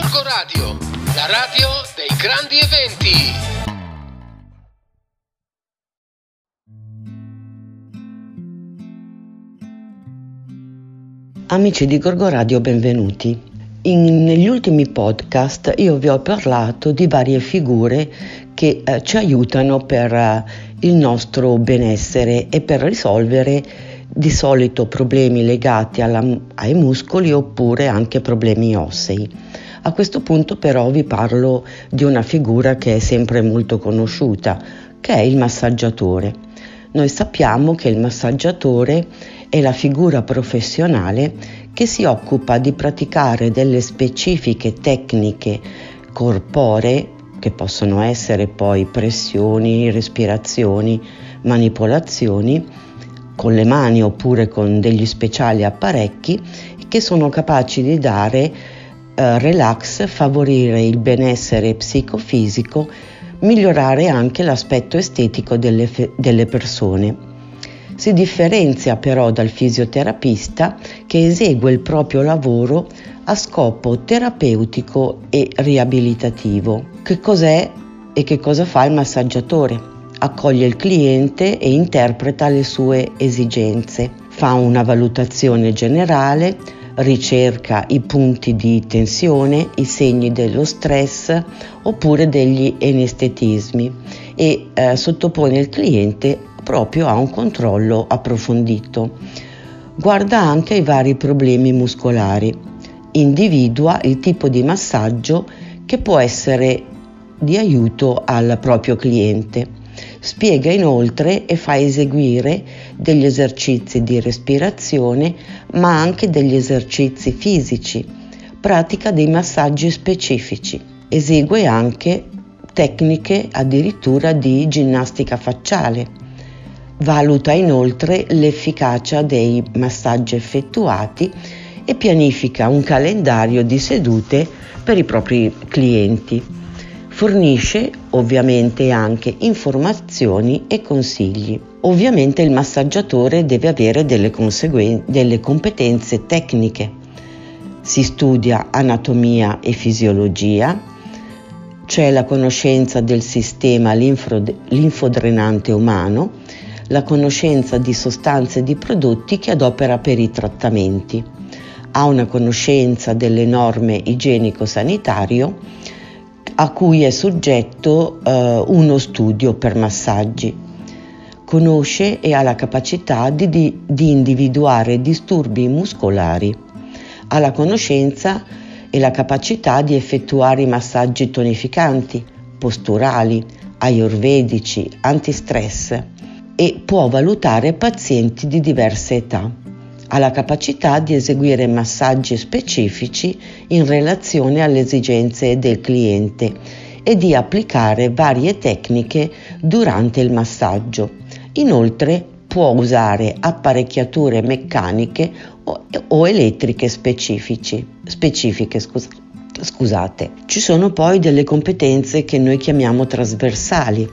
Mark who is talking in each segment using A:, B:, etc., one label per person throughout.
A: Gorgo Radio, la radio dei grandi eventi.
B: Amici di Gorgo Radio, benvenuti. In, negli ultimi podcast io vi ho parlato di varie figure che eh, ci aiutano per eh, il nostro benessere e per risolvere di solito problemi legati alla, ai muscoli oppure anche problemi ossei. A questo punto però vi parlo di una figura che è sempre molto conosciuta, che è il massaggiatore. Noi sappiamo che il massaggiatore è la figura professionale che si occupa di praticare delle specifiche tecniche corporee che possono essere poi pressioni, respirazioni, manipolazioni con le mani oppure con degli speciali apparecchi che sono capaci di dare eh, relax, favorire il benessere psicofisico, migliorare anche l'aspetto estetico delle, fe- delle persone. Si differenzia però dal fisioterapista che esegue il proprio lavoro a scopo terapeutico e riabilitativo. Che cos'è e che cosa fa il massaggiatore? Accoglie il cliente e interpreta le sue esigenze, fa una valutazione generale, ricerca i punti di tensione, i segni dello stress oppure degli anestetismi e eh, sottopone il cliente proprio a un controllo approfondito. Guarda anche i vari problemi muscolari, individua il tipo di massaggio che può essere di aiuto al proprio cliente. Spiega inoltre e fa eseguire degli esercizi di respirazione ma anche degli esercizi fisici. Pratica dei massaggi specifici. Esegue anche tecniche addirittura di ginnastica facciale. Valuta inoltre l'efficacia dei massaggi effettuati e pianifica un calendario di sedute per i propri clienti. Fornisce ovviamente anche informazioni e consigli. Ovviamente il massaggiatore deve avere delle, conseguen- delle competenze tecniche. Si studia anatomia e fisiologia, c'è la conoscenza del sistema linfod- linfodrenante umano, la conoscenza di sostanze e di prodotti che adopera per i trattamenti. Ha una conoscenza delle norme igienico-sanitario a cui è soggetto eh, uno studio per massaggi. Conosce e ha la capacità di, di, di individuare disturbi muscolari. Ha la conoscenza e la capacità di effettuare massaggi tonificanti, posturali, ayurvedici, antistress e può valutare pazienti di diverse età. Ha la capacità di eseguire massaggi specifici in relazione alle esigenze del cliente e di applicare varie tecniche durante il massaggio. Inoltre può usare apparecchiature meccaniche o, o elettriche specifiche. Scus- scusate. Ci sono poi delle competenze che noi chiamiamo trasversali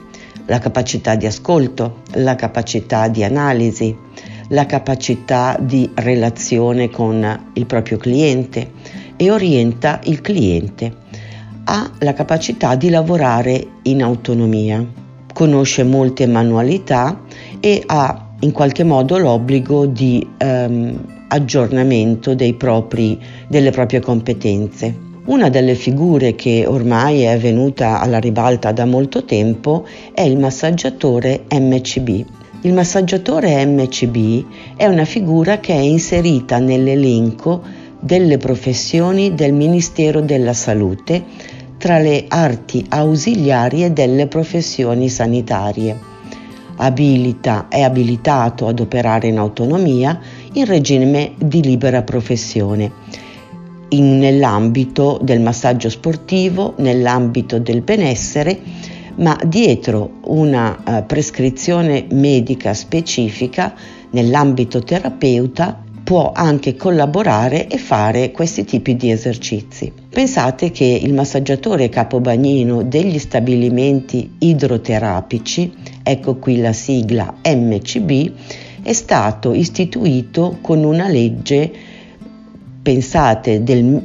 B: la capacità di ascolto, la capacità di analisi, la capacità di relazione con il proprio cliente e orienta il cliente. Ha la capacità di lavorare in autonomia, conosce molte manualità e ha in qualche modo l'obbligo di ehm, aggiornamento propri, delle proprie competenze. Una delle figure che ormai è venuta alla ribalta da molto tempo è il massaggiatore MCB. Il massaggiatore MCB è una figura che è inserita nell'elenco delle professioni del Ministero della Salute tra le arti ausiliarie delle professioni sanitarie. Abilita, è abilitato ad operare in autonomia in regime di libera professione in, nell'ambito del massaggio sportivo, nell'ambito del benessere, ma dietro una uh, prescrizione medica specifica nell'ambito terapeuta può anche collaborare e fare questi tipi di esercizi. Pensate che il massaggiatore capobagnino degli stabilimenti idroterapici, ecco qui la sigla MCB, è stato istituito con una legge pensate del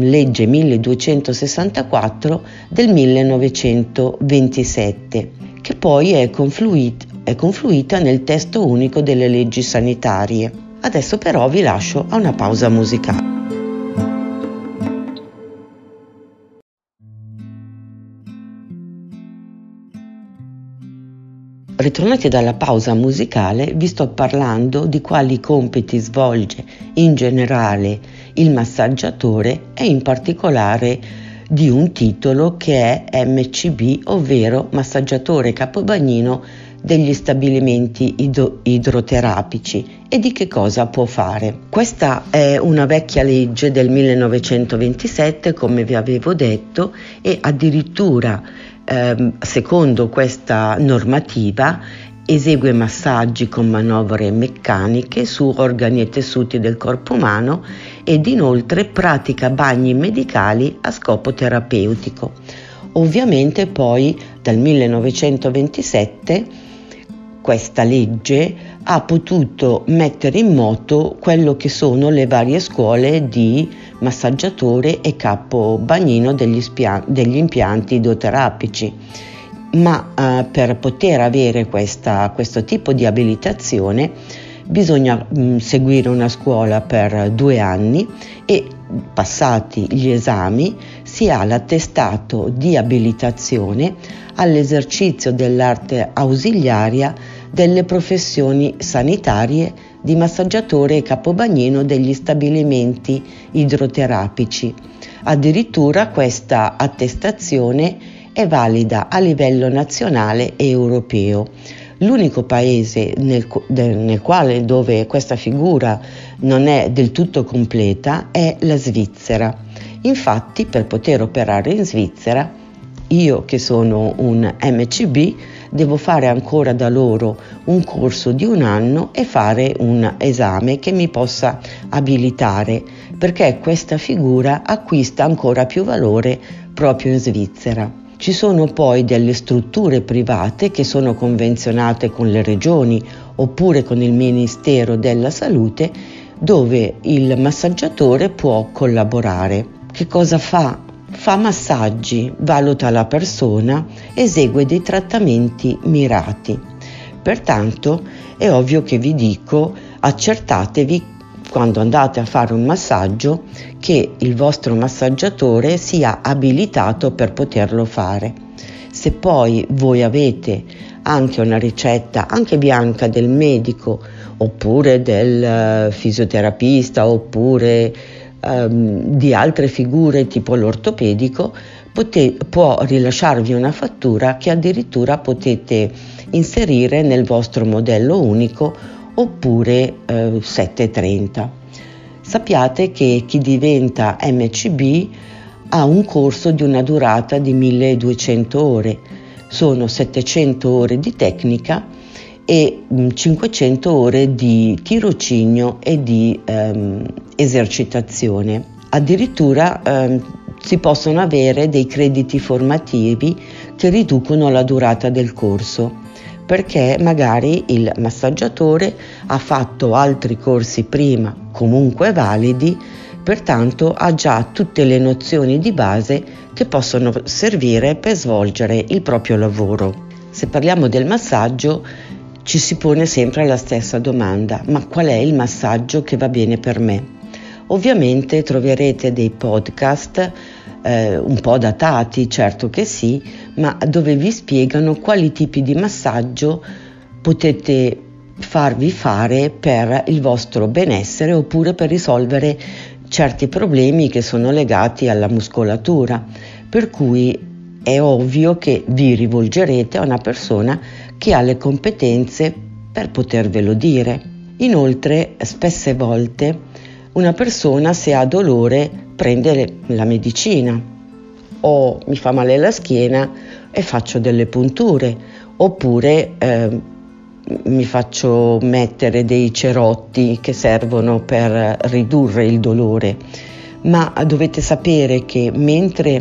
B: legge 1264 del 1927, che poi è confluita, è confluita nel testo unico delle leggi sanitarie. Adesso però vi lascio a una pausa musicale. Ritornati dalla pausa musicale, vi sto parlando di quali compiti svolge in generale il massaggiatore e in particolare di un titolo che è MCB, ovvero massaggiatore capobagnino degli stabilimenti idro- idroterapici e di che cosa può fare. Questa è una vecchia legge del 1927, come vi avevo detto, e addirittura eh, secondo questa normativa esegue massaggi con manovre meccaniche su organi e tessuti del corpo umano ed inoltre pratica bagni medicali a scopo terapeutico. Ovviamente poi dal 1927 questa legge ha potuto mettere in moto quello che sono le varie scuole di massaggiatore e capo bagnino degli, spia- degli impianti idroterapici. Ma eh, per poter avere questa, questo tipo di abilitazione bisogna mh, mm, seguire una scuola per due anni e passati gli esami si ha l'attestato di abilitazione all'esercizio dell'arte ausiliaria delle professioni sanitarie di massaggiatore e capobagnino degli stabilimenti idroterapici. Addirittura questa attestazione è valida a livello nazionale e europeo. L'unico paese nel, nel, quale dove questa figura non è del tutto completa è la Svizzera. Infatti, per poter operare in Svizzera, io che sono un MCB devo fare ancora da loro un corso di un anno e fare un esame che mi possa abilitare perché questa figura acquista ancora più valore proprio in Svizzera. Ci sono poi delle strutture private che sono convenzionate con le regioni oppure con il Ministero della Salute dove il massaggiatore può collaborare. Che cosa fa fa massaggi, valuta la persona, esegue dei trattamenti mirati. Pertanto è ovvio che vi dico accertatevi quando andate a fare un massaggio che il vostro massaggiatore sia abilitato per poterlo fare. Se poi voi avete anche una ricetta, anche bianca del medico oppure del eh, fisioterapista oppure ehm, di altre figure tipo l'ortopedico, pote- può rilasciarvi una fattura che addirittura potete inserire nel vostro modello unico oppure eh, 730. Sappiate che chi diventa MCB ha un corso di una durata di 1200 ore, sono 700 ore di tecnica e 500 mm, ore di tirocinio e di ehm, esercitazione. Addirittura ehm, si possono avere dei crediti formativi che riducono la durata del corso perché magari il massaggiatore ha fatto altri corsi prima comunque validi pertanto ha già tutte le nozioni di base che possono servire per svolgere il proprio lavoro. Se parliamo del massaggio ci si pone sempre la stessa domanda, ma qual è il massaggio che va bene per me? Ovviamente troverete dei podcast eh, un po' datati, certo che sì, ma dove vi spiegano quali tipi di massaggio potete farvi fare per il vostro benessere oppure per risolvere certi problemi che sono legati alla muscolatura. Per cui è ovvio che vi rivolgerete a una persona che ha le competenze per potervelo dire. Inoltre, spesse volte, una persona se ha dolore prende la medicina o mi fa male la schiena e faccio delle punture oppure eh, mi faccio mettere dei cerotti che servono per ridurre il dolore. Ma dovete sapere che mentre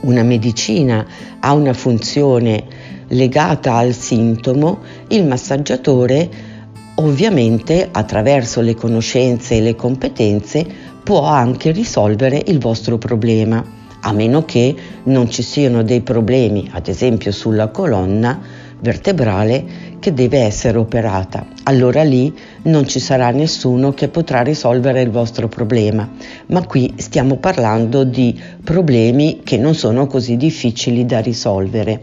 B: una medicina ha una funzione legata al sintomo, il massaggiatore Ovviamente attraverso le conoscenze e le competenze può anche risolvere il vostro problema, a meno che non ci siano dei problemi, ad esempio sulla colonna vertebrale, che deve essere operata. Allora lì non ci sarà nessuno che potrà risolvere il vostro problema, ma qui stiamo parlando di problemi che non sono così difficili da risolvere.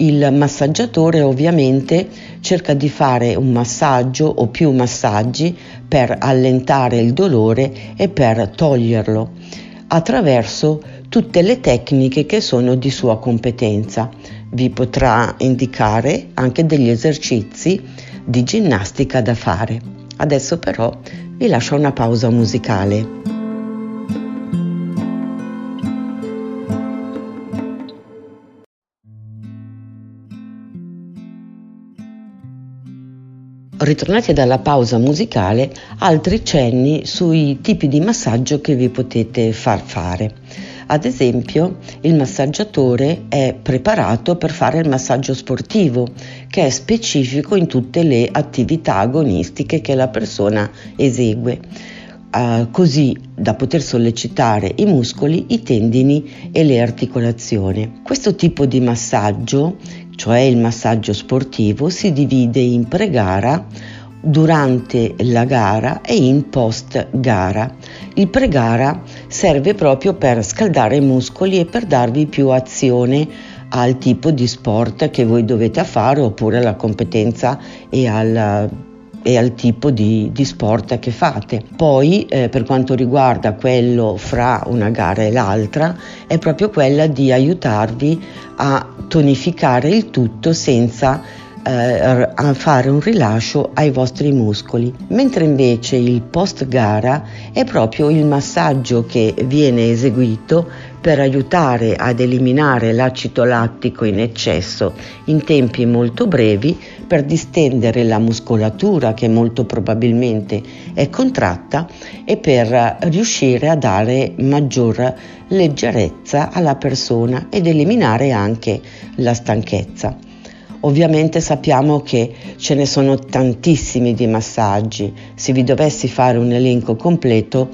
B: Il massaggiatore ovviamente cerca di fare un massaggio o più massaggi per allentare il dolore e per toglierlo attraverso tutte le tecniche che sono di sua competenza. Vi potrà indicare anche degli esercizi di ginnastica da fare. Adesso però vi lascio una pausa musicale. Ritornati dalla pausa musicale, altri cenni sui tipi di massaggio che vi potete far fare. Ad esempio, il massaggiatore è preparato per fare il massaggio sportivo, che è specifico in tutte le attività agonistiche che la persona esegue, eh, così da poter sollecitare i muscoli, i tendini e le articolazioni. Questo tipo di massaggio cioè il massaggio sportivo, si divide in pre-gara, durante la gara e in post gara. Il pre-gara serve proprio per scaldare i muscoli e per darvi più azione al tipo di sport che voi dovete fare oppure alla competenza e al e al tipo di, di, sport che fate. Poi eh, per quanto riguarda quello fra una gara e l'altra è proprio quella di aiutarvi a tonificare il tutto senza eh, fare un rilascio ai vostri muscoli, mentre invece il post gara è proprio il massaggio che viene eseguito per aiutare ad eliminare l'acido lattico in eccesso in tempi molto brevi per distendere la muscolatura che molto probabilmente è contratta e per riuscire a dare maggior leggerezza alla persona ed eliminare anche la stanchezza. Ovviamente sappiamo che ce ne sono tantissimi di massaggi, se vi dovessi fare un elenco completo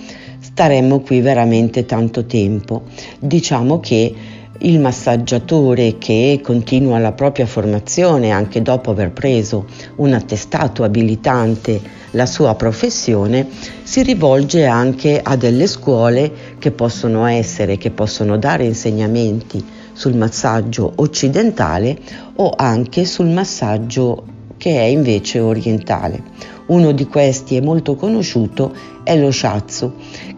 B: staremmo qui veramente tanto tempo. Diciamo che il massaggiatore che continua la propria formazione anche dopo aver preso un attestato abilitante la sua professione si rivolge anche a delle scuole che possono essere, che possono dare insegnamenti sul massaggio occidentale o anche sul massaggio che è invece orientale. Uno di questi è molto conosciuto è lo shiatsu,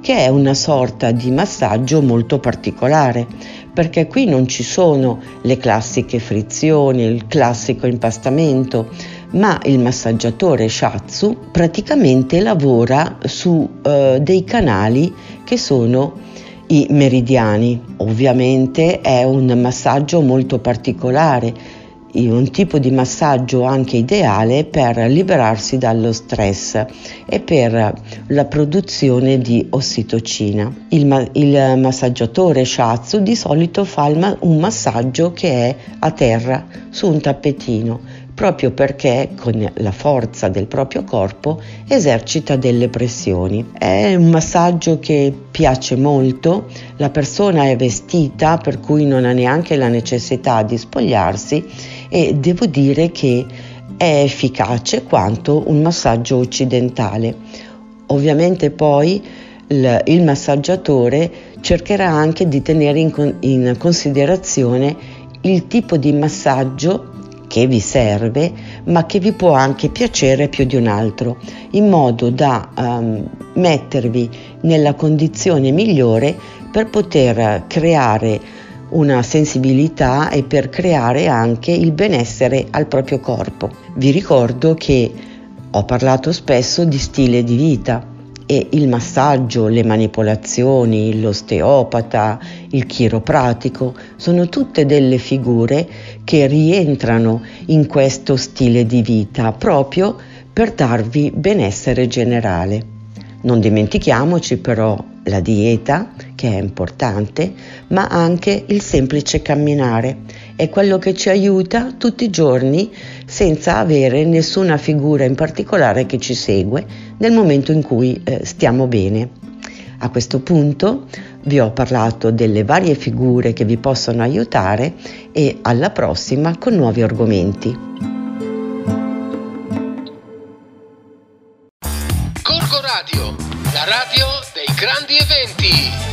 B: che è una sorta di massaggio molto particolare, perché qui non ci sono le classiche frizioni, il classico impastamento, ma il massaggiatore shiatsu praticamente lavora su eh, dei canali che sono i meridiani. Ovviamente è un massaggio molto particolare un tipo di massaggio anche ideale per liberarsi dallo stress e per la produzione di ossitocina. Il, ma- il massaggiatore shiatsu di solito fa ma- un massaggio che è a terra su un tappetino proprio perché con la forza del proprio corpo esercita delle pressioni. È un massaggio che piace molto, la persona è vestita per cui non ha neanche la necessità di spogliarsi e devo dire che è efficace quanto un massaggio occidentale. Ovviamente poi il, il massaggiatore cercherà anche di tenere in, in considerazione il tipo di massaggio che vi serve, ma che vi può anche piacere più di un altro, in modo da um, mettervi nella condizione migliore per poter creare una sensibilità e per creare anche il benessere al proprio corpo. Vi ricordo che ho parlato spesso di stile di vita e il massaggio, le manipolazioni, l'osteopata, il chiropratico sono tutte delle figure che rientrano in questo stile di vita proprio per darvi benessere generale. Non dimentichiamoci però la dieta, che è importante, ma anche il semplice camminare. È quello che ci aiuta tutti i giorni senza avere nessuna figura in particolare che ci segue nel momento in cui eh, stiamo bene. A questo punto vi ho parlato delle varie figure che vi possono aiutare e alla prossima con nuovi argomenti.
A: Corco Radio, la radio dei grandi eventi.